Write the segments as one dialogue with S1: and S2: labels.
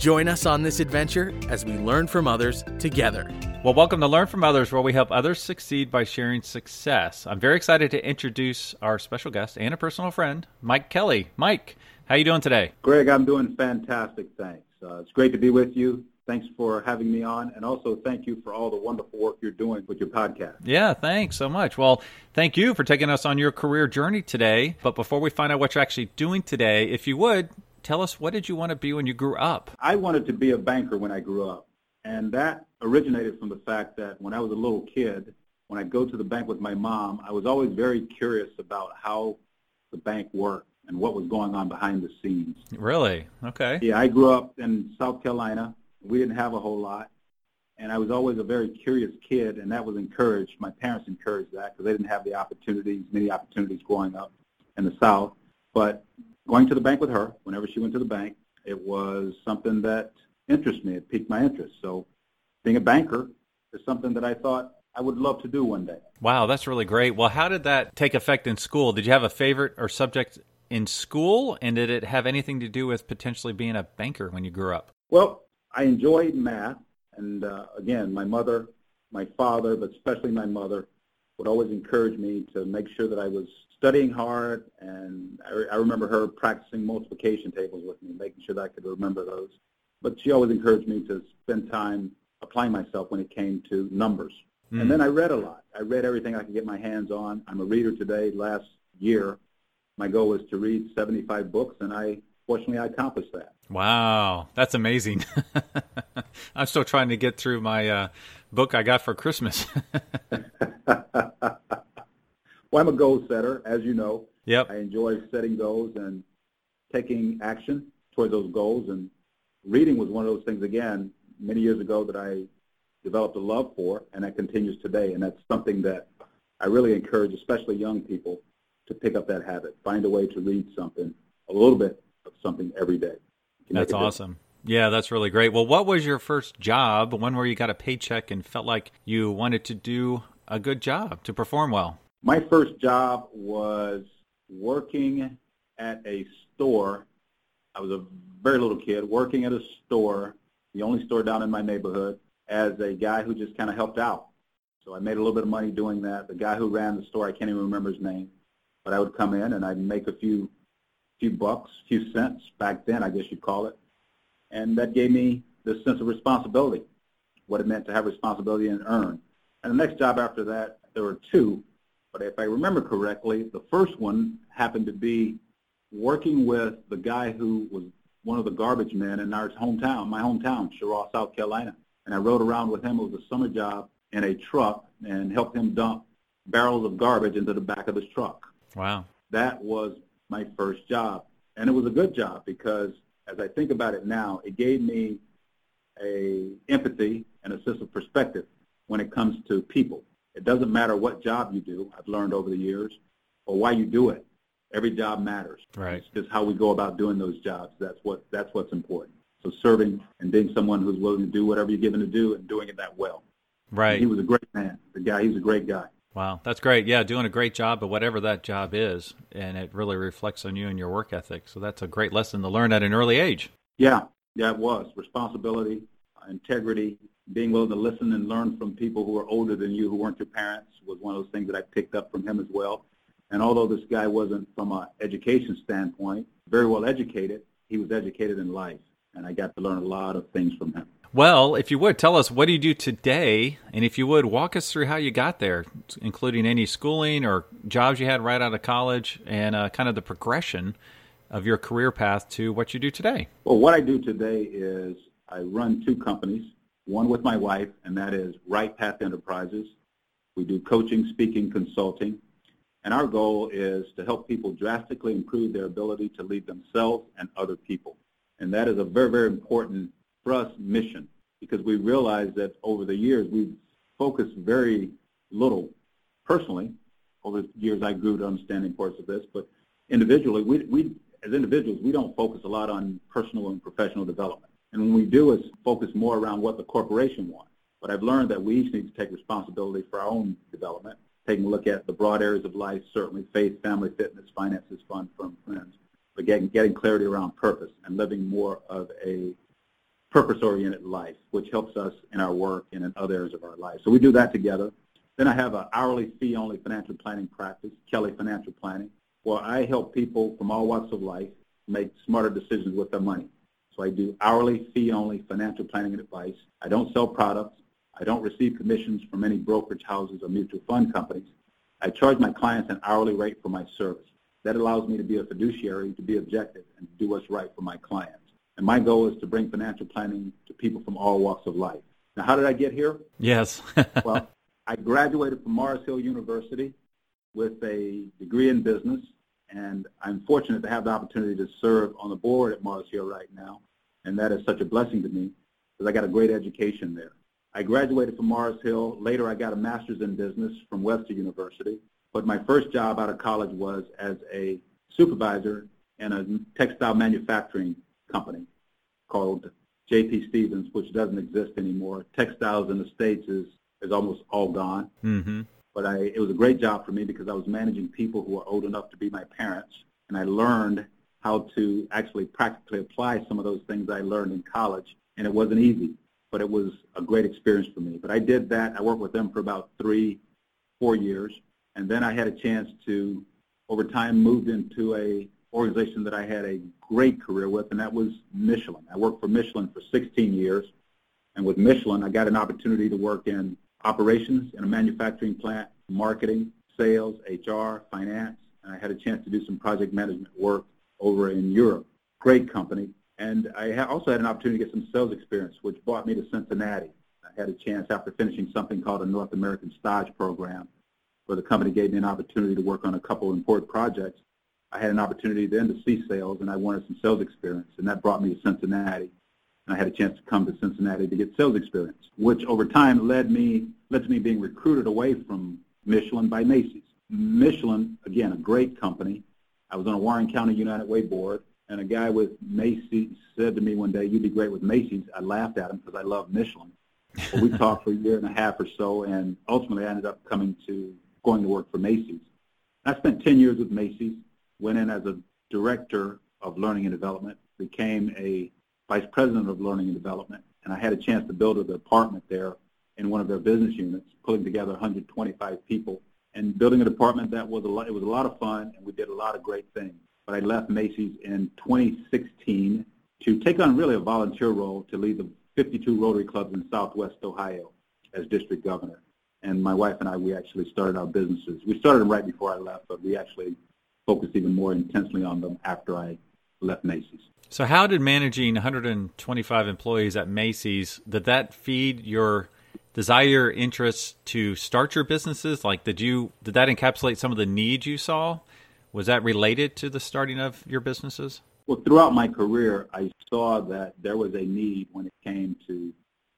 S1: Join us on this adventure as we learn from others together.
S2: Well, welcome to Learn from Others, where we help others succeed by sharing success. I'm very excited to introduce our special guest and a personal friend, Mike Kelly. Mike, how are you doing today?
S3: Greg, I'm doing fantastic, thanks. Uh, it's great to be with you. Thanks for having me on, and also thank you for all the wonderful work you're doing with your podcast.
S2: Yeah, thanks so much. Well, thank you for taking us on your career journey today. But before we find out what you're actually doing today, if you would, tell us what did you want to be when you grew up?
S3: I wanted to be a banker when I grew up, and that originated from the fact that when I was a little kid, when I go to the bank with my mom, I was always very curious about how the bank worked and what was going on behind the scenes.
S2: Really? Okay.
S3: Yeah, I grew up in South Carolina. We didn't have a whole lot. And I was always a very curious kid, and that was encouraged. My parents encouraged that because they didn't have the opportunities, many opportunities growing up in the South. But going to the bank with her, whenever she went to the bank, it was something that interested me. It piqued my interest. So being a banker is something that I thought I would love to do one day.
S2: Wow, that's really great. Well, how did that take effect in school? Did you have a favorite or subject in school, and did it have anything to do with potentially being a banker when you grew up?
S3: Well, I enjoyed math, and uh, again, my mother, my father, but especially my mother, would always encourage me to make sure that I was studying hard, and I, I remember her practicing multiplication tables with me, making sure that I could remember those. But she always encouraged me to spend time applying myself when it came to numbers. Mm. And then I read a lot. I read everything I could get my hands on. I'm a reader today. Last year, my goal was to read 75 books, and I fortunately I accomplished that.
S2: Wow, that's amazing. I'm still trying to get through my uh, book I got for Christmas.
S3: well, I'm a goal setter, as you know.
S2: Yep.
S3: I enjoy setting goals and taking action toward those goals. And reading was one of those things, again, many years ago that I developed a love for, and that continues today. And that's something that I really encourage, especially young people, to pick up that habit. Find a way to read something, a little bit of something every day.
S2: That's awesome. Yeah, that's really great. Well, what was your first job? One where you got a paycheck and felt like you wanted to do a good job to perform well?
S3: My first job was working at a store. I was a very little kid working at a store, the only store down in my neighborhood, as a guy who just kind of helped out. So I made a little bit of money doing that. The guy who ran the store, I can't even remember his name, but I would come in and I'd make a few few bucks, few cents back then, I guess you'd call it. And that gave me this sense of responsibility, what it meant to have responsibility and earn. And the next job after that, there were two, but if I remember correctly, the first one happened to be working with the guy who was one of the garbage men in our hometown, my hometown, Cheraw, South Carolina. And I rode around with him. It was a summer job in a truck and helped him dump barrels of garbage into the back of his truck.
S2: Wow.
S3: That was my first job. And it was a good job because as I think about it now, it gave me a empathy and a sense of perspective when it comes to people. It doesn't matter what job you do, I've learned over the years, or why you do it. Every job matters.
S2: Right.
S3: It's just how we go about doing those jobs. That's what that's what's important. So serving and being someone who's willing to do whatever you're given to do and doing it that well.
S2: Right.
S3: And he was a great man. The guy, he was a great guy.
S2: Wow, that's great. Yeah, doing a great job at whatever that job is, and it really reflects on you and your work ethic. So that's a great lesson to learn at an early age.
S3: Yeah, yeah, it was responsibility, uh, integrity, being willing to listen and learn from people who are older than you, who weren't your parents, was one of those things that I picked up from him as well. And although this guy wasn't from an education standpoint very well educated, he was educated in life, and I got to learn a lot of things from him.
S2: Well, if you would tell us what do you do today, and if you would walk us through how you got there, including any schooling or jobs you had right out of college, and uh, kind of the progression of your career path to what you do today.
S3: Well, what I do today is I run two companies, one with my wife, and that is Right Path Enterprises. We do coaching, speaking, consulting, and our goal is to help people drastically improve their ability to lead themselves and other people. And that is a very, very important for us mission because we realize that over the years we've focused very little personally over the years I grew to understand the importance of this, but individually, we, we as individuals, we don't focus a lot on personal and professional development. And when we do is focus more around what the corporation wants. But I've learned that we each need to take responsibility for our own development, taking a look at the broad areas of life, certainly faith, family, fitness, finances, fun, from friends, but getting, getting clarity around purpose and living more of a purpose-oriented life, which helps us in our work and in other areas of our life. So we do that together. Then I have an hourly fee-only financial planning practice, Kelly Financial Planning, where I help people from all walks of life make smarter decisions with their money. So I do hourly fee-only financial planning and advice. I don't sell products. I don't receive commissions from any brokerage houses or mutual fund companies. I charge my clients an hourly rate for my service. That allows me to be a fiduciary, to be objective, and to do what's right for my clients. And my goal is to bring financial planning to people from all walks of life. Now, how did I get here?
S2: Yes.
S3: well, I graduated from Mars Hill University with a degree in business, and I'm fortunate to have the opportunity to serve on the board at Mars Hill right now, and that is such a blessing to me because I got a great education there. I graduated from Mars Hill. Later, I got a master's in business from Webster University, but my first job out of college was as a supervisor in a textile manufacturing company called J.P. Stevens, which doesn't exist anymore. Textiles in the States is, is almost all gone.
S2: Mm-hmm.
S3: But I, it was a great job for me because I was managing people who were old enough to be my parents, and I learned how to actually practically apply some of those things I learned in college. And it wasn't easy, but it was a great experience for me. But I did that. I worked with them for about three, four years, and then I had a chance to, over time, moved into a organization that I had a great career with, and that was Michelin. I worked for Michelin for 16 years, and with Michelin, I got an opportunity to work in operations in a manufacturing plant, marketing, sales, HR, finance, and I had a chance to do some project management work over in Europe. Great company. And I also had an opportunity to get some sales experience, which brought me to Cincinnati. I had a chance after finishing something called a North American Stage Program, where the company gave me an opportunity to work on a couple of important projects. I had an opportunity then to see sales, and I wanted some sales experience, and that brought me to Cincinnati and I had a chance to come to Cincinnati to get sales experience, which over time led me led to me being recruited away from Michelin by Macy's. Michelin, again, a great company. I was on a Warren County United Way board, and a guy with Macy's said to me one day, "You'd be great with Macy's." I laughed at him because I love Michelin. Well, we talked for a year and a half or so, and ultimately I ended up coming to going to work for Macy's. I spent 10 years with Macy's, went in as a director of learning and development, became a vice president of learning and development, and I had a chance to build a department there in one of their business units, pulling together 125 people and building a department that was a lot, it was a lot of fun, and we did a lot of great things. But I left Macy's in 2016 to take on really a volunteer role to lead the 52 Rotary clubs in Southwest Ohio as district governor. And my wife and I, we actually started our businesses. We started them right before I left, but we actually focused even more intensely on them after I left Macy's.
S2: So, how did managing 125 employees at Macy's did that feed your desire, interest to start your businesses? Like, did you did that encapsulate some of the needs you saw? Was that related to the starting of your businesses?
S3: Well, throughout my career, I saw that there was a need when it came to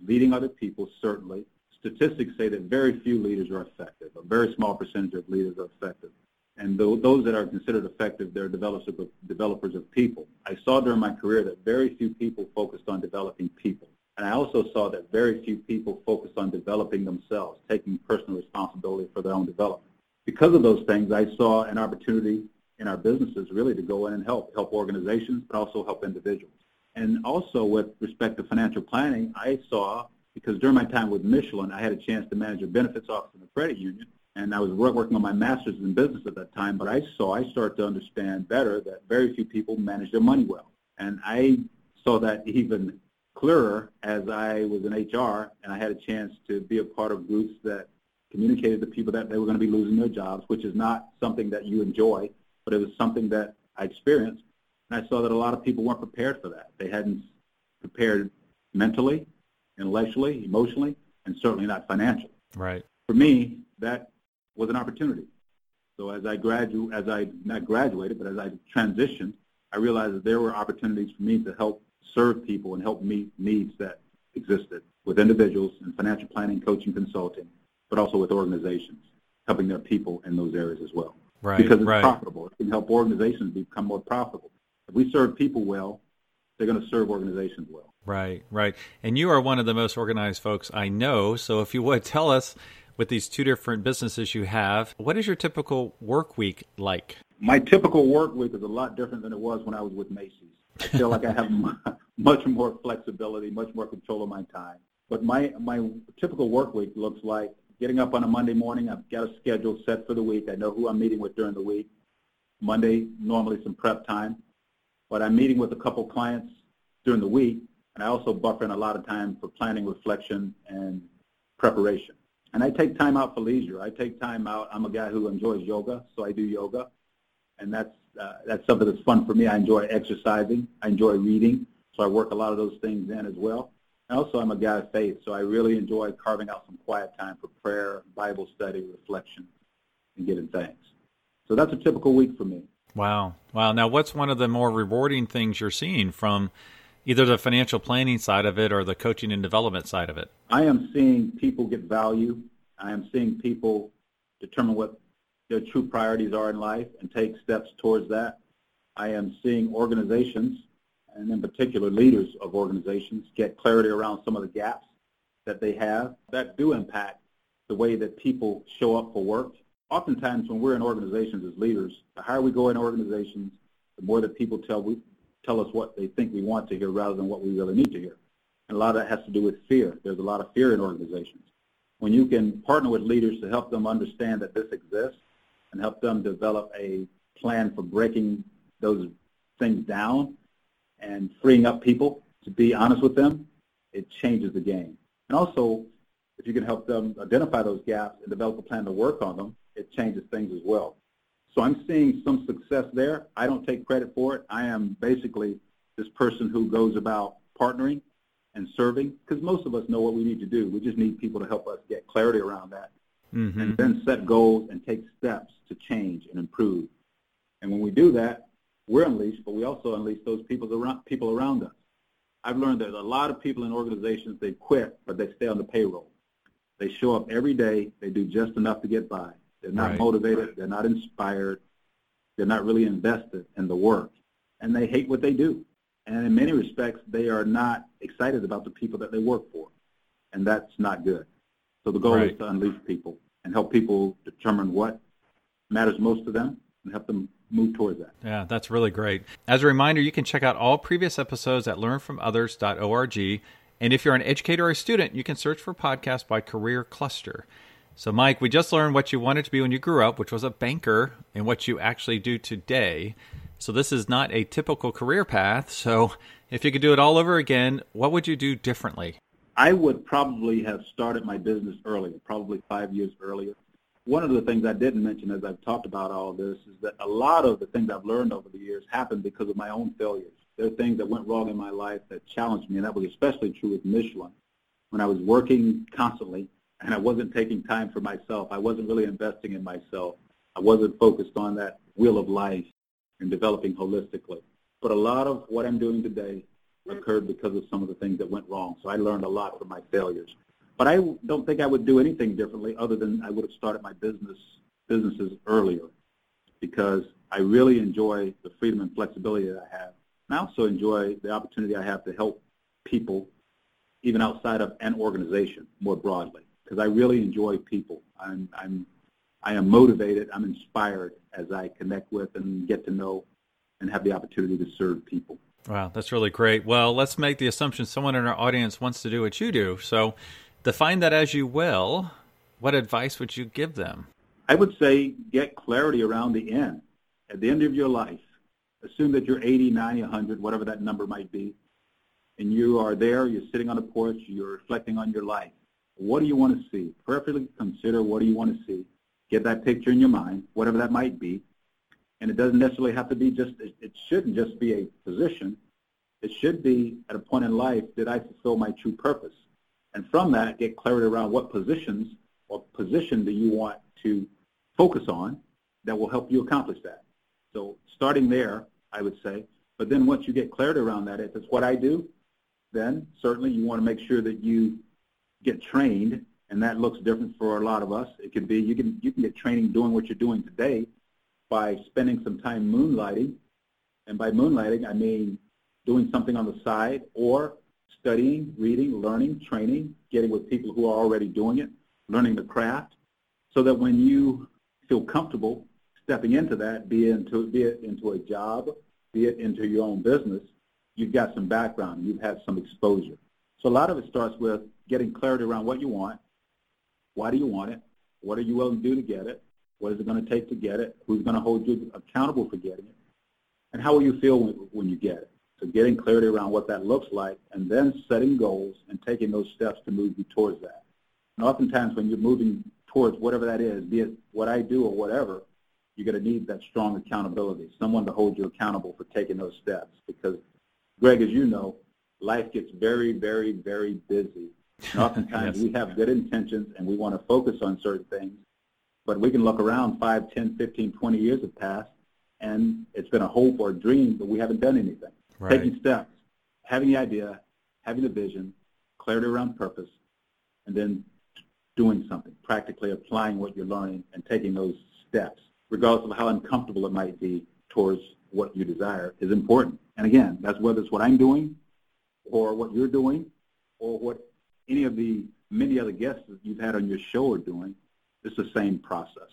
S3: leading other people. Certainly, statistics say that very few leaders are effective. A very small percentage of leaders are effective and those that are considered effective, they're developers of, developers of people. I saw during my career that very few people focused on developing people. And I also saw that very few people focused on developing themselves, taking personal responsibility for their own development. Because of those things, I saw an opportunity in our businesses really to go in and help, help organizations, but also help individuals. And also with respect to financial planning, I saw, because during my time with Michelin, I had a chance to manage a benefits office in a credit union, and I was working on my master's in business at that time, but I saw, I started to understand better that very few people manage their money well. And I saw that even clearer as I was in HR and I had a chance to be a part of groups that communicated to people that they were going to be losing their jobs, which is not something that you enjoy, but it was something that I experienced. And I saw that a lot of people weren't prepared for that. They hadn't prepared mentally, intellectually, emotionally, and certainly not financially.
S2: Right.
S3: For me, that was an opportunity. So as I gradu- as I not graduated, but as I transitioned, I realized that there were opportunities for me to help serve people and help meet needs that existed with individuals in financial planning, coaching, consulting, but also with organizations. helping their people in those areas as well.
S2: Right.
S3: Because it's
S2: right.
S3: profitable. It can help organizations become more profitable. If we serve people well, they're going to serve organizations well.
S2: Right, right. And you are one of the most organized folks I know. So if you would tell us with these two different businesses you have, what is your typical work week like?
S3: My typical work week is a lot different than it was when I was with Macy's. Feel like I have much more flexibility, much more control of my time. But my, my typical work week looks like getting up on a Monday morning. I've got a schedule set for the week. I know who I'm meeting with during the week. Monday, normally some prep time. But I'm meeting with a couple clients during the week, and I also buffer in a lot of time for planning, reflection, and preparation. And I take time out for leisure. I take time out. I'm a guy who enjoys yoga, so I do yoga, and that's uh, that's something that's fun for me. I enjoy exercising. I enjoy reading, so I work a lot of those things in as well. And also, I'm a guy of faith, so I really enjoy carving out some quiet time for prayer, Bible study, reflection, and giving thanks. So that's a typical week for me.
S2: Wow. Wow. Now, what's one of the more rewarding things you're seeing from either the financial planning side of it or the coaching and development side of it?
S3: I am seeing people get value. I am seeing people determine what their true priorities are in life and take steps towards that. I am seeing organizations, and in particular leaders of organizations, get clarity around some of the gaps that they have that do impact the way that people show up for work. Oftentimes when we're in organizations as leaders, the higher we go in organizations, the more that people tell, we, tell us what they think we want to hear rather than what we really need to hear. And a lot of that has to do with fear. There's a lot of fear in organizations. When you can partner with leaders to help them understand that this exists and help them develop a plan for breaking those things down and freeing up people to be honest with them, it changes the game. And also, if you can help them identify those gaps and develop a plan to work on them, it changes things as well. So I'm seeing some success there. I don't take credit for it. I am basically this person who goes about partnering and serving because most of us know what we need to do. We just need people to help us get clarity around that mm-hmm. and then set goals and take steps to change and improve. And when we do that, we're unleashed, but we also unleash those people around, people around us. I've learned that a lot of people in organizations, they quit, but they stay on the payroll. They show up every day. They do just enough to get by. They're not right. motivated. They're not inspired. They're not really invested in the work. And they hate what they do. And in many respects, they are not excited about the people that they work for. And that's not good. So the goal right. is to unleash people and help people determine what matters most to them and help them move towards that.
S2: Yeah, that's really great. As a reminder, you can check out all previous episodes at learnfromothers.org. And if you're an educator or a student, you can search for podcasts by career cluster. So, Mike, we just learned what you wanted to be when you grew up, which was a banker, and what you actually do today. So, this is not a typical career path. So, if you could do it all over again, what would you do differently?
S3: I would probably have started my business earlier, probably five years earlier. One of the things I didn't mention as I've talked about all this is that a lot of the things I've learned over the years happened because of my own failures. There are things that went wrong in my life that challenged me, and that was especially true with Michelin. When I was working constantly and I wasn't taking time for myself. I wasn't really investing in myself. I wasn't focused on that wheel of life and developing holistically. But a lot of what I'm doing today Mm-hmm. occurred because of some of the things that went wrong. So I learned a lot from my failures. But I don't think I would do anything differently other than I would have started my business businesses earlier because I really enjoy the freedom and flexibility that I have. And I also enjoy the opportunity I have to help people even outside of an organization more broadly because I really enjoy people. I'm, I'm, I am motivated. I'm inspired as I connect with and get to know and have the opportunity to serve people.
S2: Wow, that's really great. Well, let's make the assumption someone in our audience wants to do what you do. So define that as you will. What advice would you give them?
S3: I would say get clarity around the end. At the end of your life, assume that you're 80, 90, 100, whatever that number might be, and you are there, you're sitting on a porch, you're reflecting on your life. What do you want to see? Perfectly consider what do you want to see. Get that picture in your mind, whatever that might be. And it doesn't necessarily have to be just, it shouldn't just be a position. It should be at a point in life, did I fulfill my true purpose? And from that, get clarity around what positions or position do you want to focus on that will help you accomplish that. So starting there, I would say, but then once you get clarity around that, if it's what I do, then certainly you want to make sure that you get trained and that looks different for a lot of us. It could be you can you can get training doing what you're doing today by spending some time moonlighting, and by moonlighting I mean doing something on the side or studying, reading, learning, training, getting with people who are already doing it, learning the craft, so that when you feel comfortable stepping into that, be it into, be it into a job, be it into your own business, you've got some background, you've had some exposure. So a lot of it starts with getting clarity around what you want, why do you want it, what are you willing to do to get it, what is it going to take to get it, who's going to hold you accountable for getting it, and how will you feel when, when you get it. So getting clarity around what that looks like and then setting goals and taking those steps to move you towards that. And oftentimes when you're moving towards whatever that is, be it what I do or whatever, you're going to need that strong accountability, someone to hold you accountable for taking those steps. Because, Greg, as you know, life gets very, very, very busy. And oftentimes yes. we have good intentions and we want to focus on certain things, but we can look around 5, 10, 15, 20 years have passed, and it's been a hope or a dream, but we haven't done anything. Right. Taking steps, having the idea, having the vision, clarity around purpose, and then doing something, practically applying what you're learning and taking those steps, regardless of how uncomfortable it might be towards what you desire, is important. And again, that's whether it's what I'm doing or what you're doing or what any of the many other guests that you've had on your show are doing. It's the same process.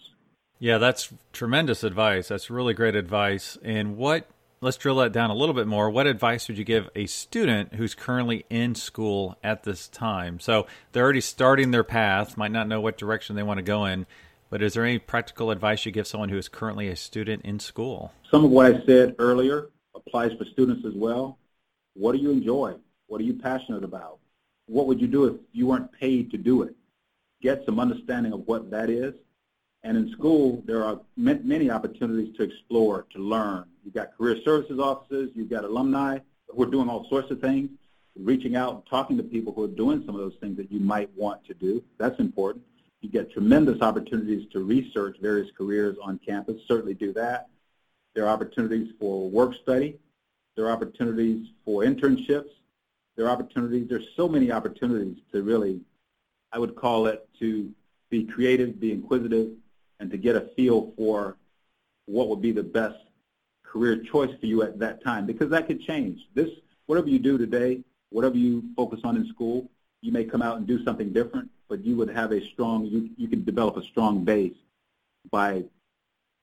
S2: Yeah, that's tremendous advice. That's really great advice. And what let's drill that down a little bit more. What advice would you give a student who's currently in school at this time? So they're already starting their path, might not know what direction they want to go in, but is there any practical advice you give someone who is currently a student in school?
S3: Some of what I said earlier applies for students as well. What do you enjoy? What are you passionate about? What would you do if you weren't paid to do it? Get some understanding of what that is and in school, there are many opportunities to explore, to learn. You've got career services offices, you've got alumni who are doing all sorts of things, reaching out and talking to people who are doing some of those things that you might want to do. That's important. You get tremendous opportunities to research various careers on campus. Certainly do that. There are opportunities for work study. There are opportunities for internships. There are opportunities. There's so many opportunities to really, I would call it, to be creative, be inquisitive, and to get a feel for what would be the best career choice for you at that time because that could change. This, whatever you do today, whatever you focus on in school, you may come out and do something different, but you would have a strong, you, you can develop a strong base by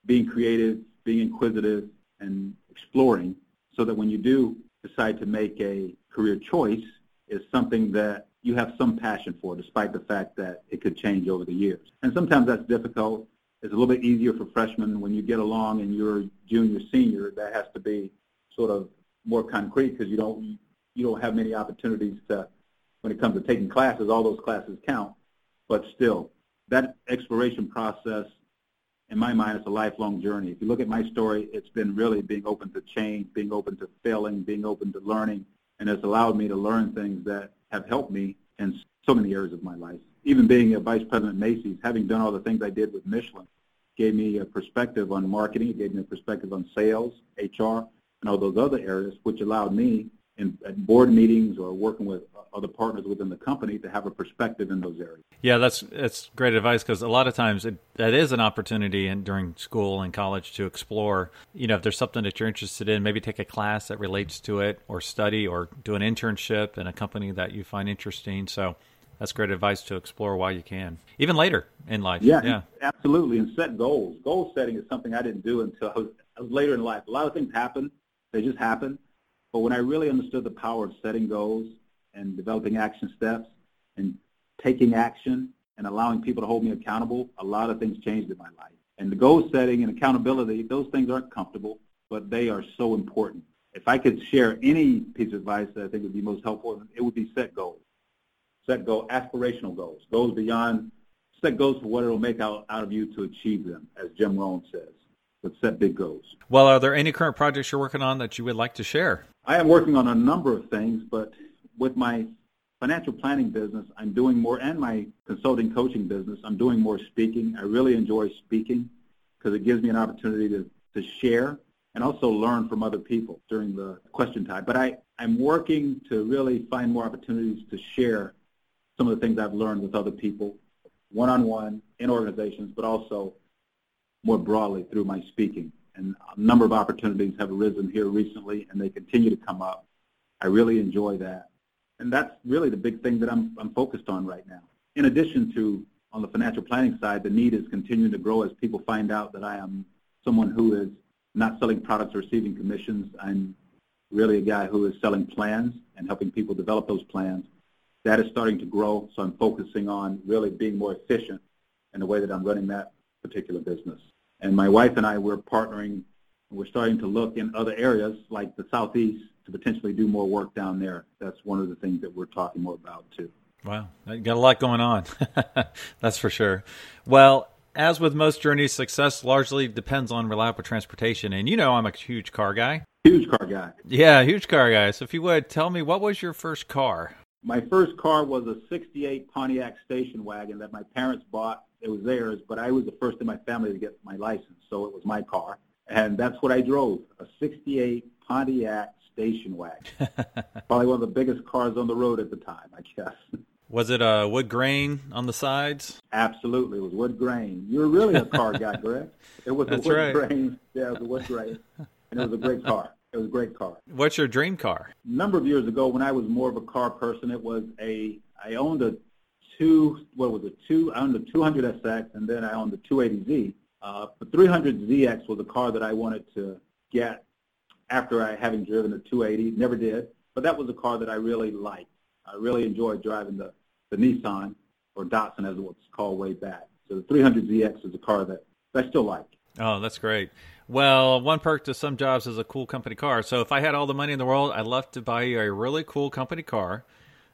S3: being creative, being inquisitive, and exploring so that when you do decide to make a career choice, is something that you have some passion for despite the fact that it could change over the years. And sometimes that's difficult it's a little bit easier for freshmen when you get along and you're junior, senior. That has to be sort of more concrete because you don't you don't have many opportunities to when it comes to taking classes. All those classes count, but still, that exploration process, in my mind, is a lifelong journey. If you look at my story, it's been really being open to change, being open to failing, being open to learning, and it's allowed me to learn things that have helped me in so many areas of my life. Even being a vice president at Macy's, having done all the things I did with Michelin, gave me a perspective on marketing, it gave me a perspective on sales, HR, and all those other areas, which allowed me in at board meetings or working with other partners within the company to have a perspective in those areas.
S2: Yeah, that's that's great advice because a lot of times it, that is an opportunity in, during school and college to explore. You know, if there's something that you're interested in, maybe take a class that relates to it, or study, or do an internship in a company that you find interesting. So that's great advice to explore while you can, even later in life.
S3: Yeah, yeah, absolutely. And set goals. Goal setting is something I didn't do until I was, I was later in life. A lot of things happen; they just happen. But when I really understood the power of setting goals and developing action steps and taking action and allowing people to hold me accountable, a lot of things changed in my life. And the goal setting and accountability, those things aren't comfortable, but they are so important. If I could share any piece of advice that I think would be most helpful, it would be set goals set goal, aspirational goals, goals beyond, set goals for what it'll make out, out of you to achieve them, as Jim Rohn says. But set big goals.
S2: Well, are there any current projects you're working on that you would like to share?
S3: I am working on a number of things, but with my financial planning business, I'm doing more, and my consulting coaching business, I'm doing more speaking. I really enjoy speaking because it gives me an opportunity to, to share and also learn from other people during the question time. But I, I'm working to really find more opportunities to share some of the things I've learned with other people one-on-one in organizations, but also more broadly through my speaking. And a number of opportunities have arisen here recently, and they continue to come up. I really enjoy that. And that's really the big thing that I'm, I'm focused on right now. In addition to, on the financial planning side, the need is continuing to grow as people find out that I am someone who is not selling products or receiving commissions. I'm really a guy who is selling plans and helping people develop those plans. That is starting to grow, so I'm focusing on really being more efficient in the way that I'm running that particular business. And my wife and I, we're partnering. We're starting to look in other areas like the Southeast to potentially do more work down there. That's one of the things that we're talking more about too.
S2: Wow, you got a lot going on. That's for sure. Well, as with most journeys, success largely depends on reliable transportation. And you know, I'm a huge car guy.
S3: Huge car guy.
S2: Yeah, huge car guy. So if you would tell me, what was your first car?
S3: My first car was a 68 Pontiac station wagon that my parents bought. It was theirs, but I was the first in my family to get my license, so it was my car. And that's what I drove, a 68 Pontiac station wagon. Probably one of the biggest cars on the road at the time, I guess.
S2: Was it a wood grain on the sides?
S3: Absolutely, it was wood grain. You're really a car guy, Greg. It was
S2: That's
S3: a wood
S2: right.
S3: grain. Yeah, it was a wood grain, and it was a great car. It was a great car.
S2: What's your dream car?
S3: A number of years ago, when I was more of a car person, it was a. I owned a two. What was it? Two. I owned a 200SX, and then I owned the 280Z. Uh, the 300ZX was a car that I wanted to get after I having driven the 280. Never did, but that was a car that I really liked. I really enjoyed driving the, the Nissan, or Datsun as it was called way back. So the 300ZX is a car that I still like.
S2: Oh, that's great. Well, one perk to some jobs is a cool company car. So if I had all the money in the world, I'd love to buy you a really cool company car.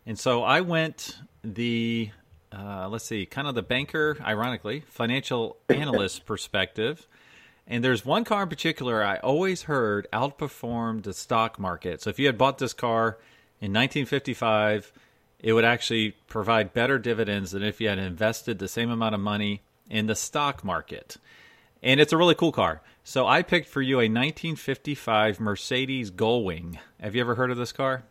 S2: And so I went the, uh, let's see, kind of the banker, ironically, financial analyst perspective. And there's one car in particular I always heard outperformed the stock market. So if you had bought this car in 1955, it would actually provide better dividends than if you had invested the same amount of money in the stock market. And it's a really cool car. So I picked for you a 1955 Mercedes Gullwing. Have you ever heard of this car?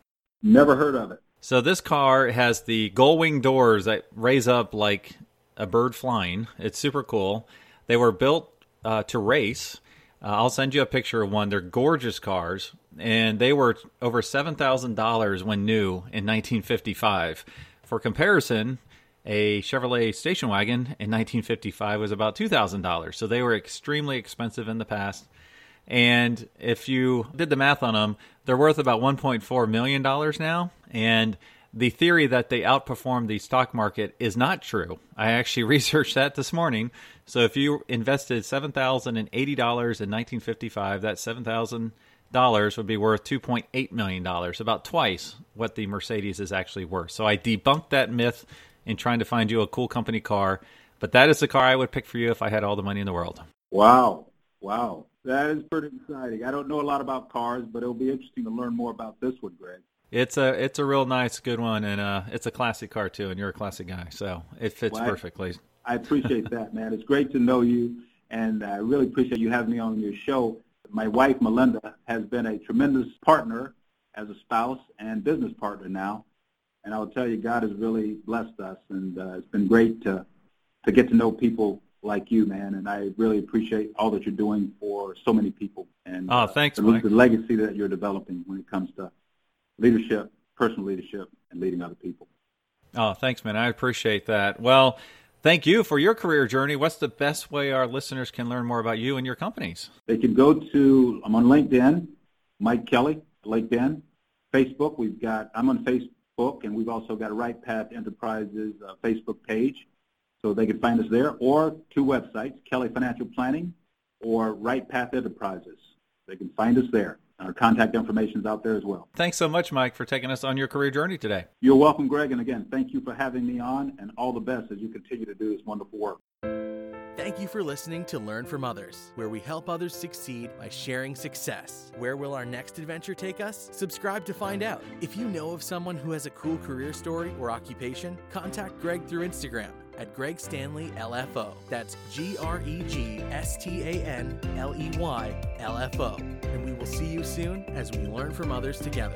S3: Never heard of it.
S2: So this car has the gull wing doors that raise up like a bird flying. It's super cool. They were built uh, to race. Uh, I'll send you a picture of one. They're gorgeous cars, and they were over seven thousand dollars when new in 1955. For comparison, a Chevrolet station wagon in 1955 was about two thousand dollars. So they were extremely expensive in the past. And if you did the math on them, they're worth about 1.4 million dollars now. And the theory that they outperform the stock market is not true. I actually researched that this morning. So if you invested seven thousand and eighty dollars in 1955, that seven thousand dollars would be worth 2.8 million dollars, about twice what the Mercedes is actually worth. So I debunked that myth in trying to find you a cool company car. But that is the car I would pick for you if I had all the money in the world.
S3: Wow. Wow. That is pretty exciting. I don't know a lot about cars, but it'll be interesting to learn more about this one, Greg.
S2: It's a it's a real nice, good one, and uh, it's a classic car too. And you're a classic guy, so it fits
S3: Well, I-
S2: perfectly.
S3: I appreciate that, man. It's great to know you, and I really appreciate you having me on your show. My wife, Melinda, has been a tremendous partner as a spouse and business partner now, and I'll tell you, God has really blessed us, and uh, it's been great to to get to know people like you, man. And I really appreciate all that you're doing for so many people, and
S2: Oh, thanks,
S3: the,
S2: Mike.
S3: the legacy that you're developing when it comes to leadership, personal leadership, and leading other people.
S2: Oh, thanks, man. I appreciate that. Well, thank you for your career journey. What's the best way our listeners can learn more about you and your companies?
S3: They can go to, I'm on LinkedIn, Mike Kelly, LinkedIn, Facebook. We've got, I'm on Facebook, and we've also got a Right Path Enterprises uh, Facebook page. So they can find us there, or two websites, Kelly Financial Planning or Right Path Enterprises. They can find us there. Our contact information is out there as well.
S2: Thanks so much, Mike, for taking us on your career journey today.
S3: You're welcome, Greg. And again, thank you for having me on, and all the best as you continue to do this wonderful work.
S1: Thank you for listening to Learn from Others, where we help others succeed by sharing success. Where will our next adventure take us? Subscribe to find out. If you know of someone who has a cool career story or occupation, contact Greg through Instagram at Greg Stanley LFO. That's G R E G S T A N L E Y L F O. And we will see you soon as we learn from others together.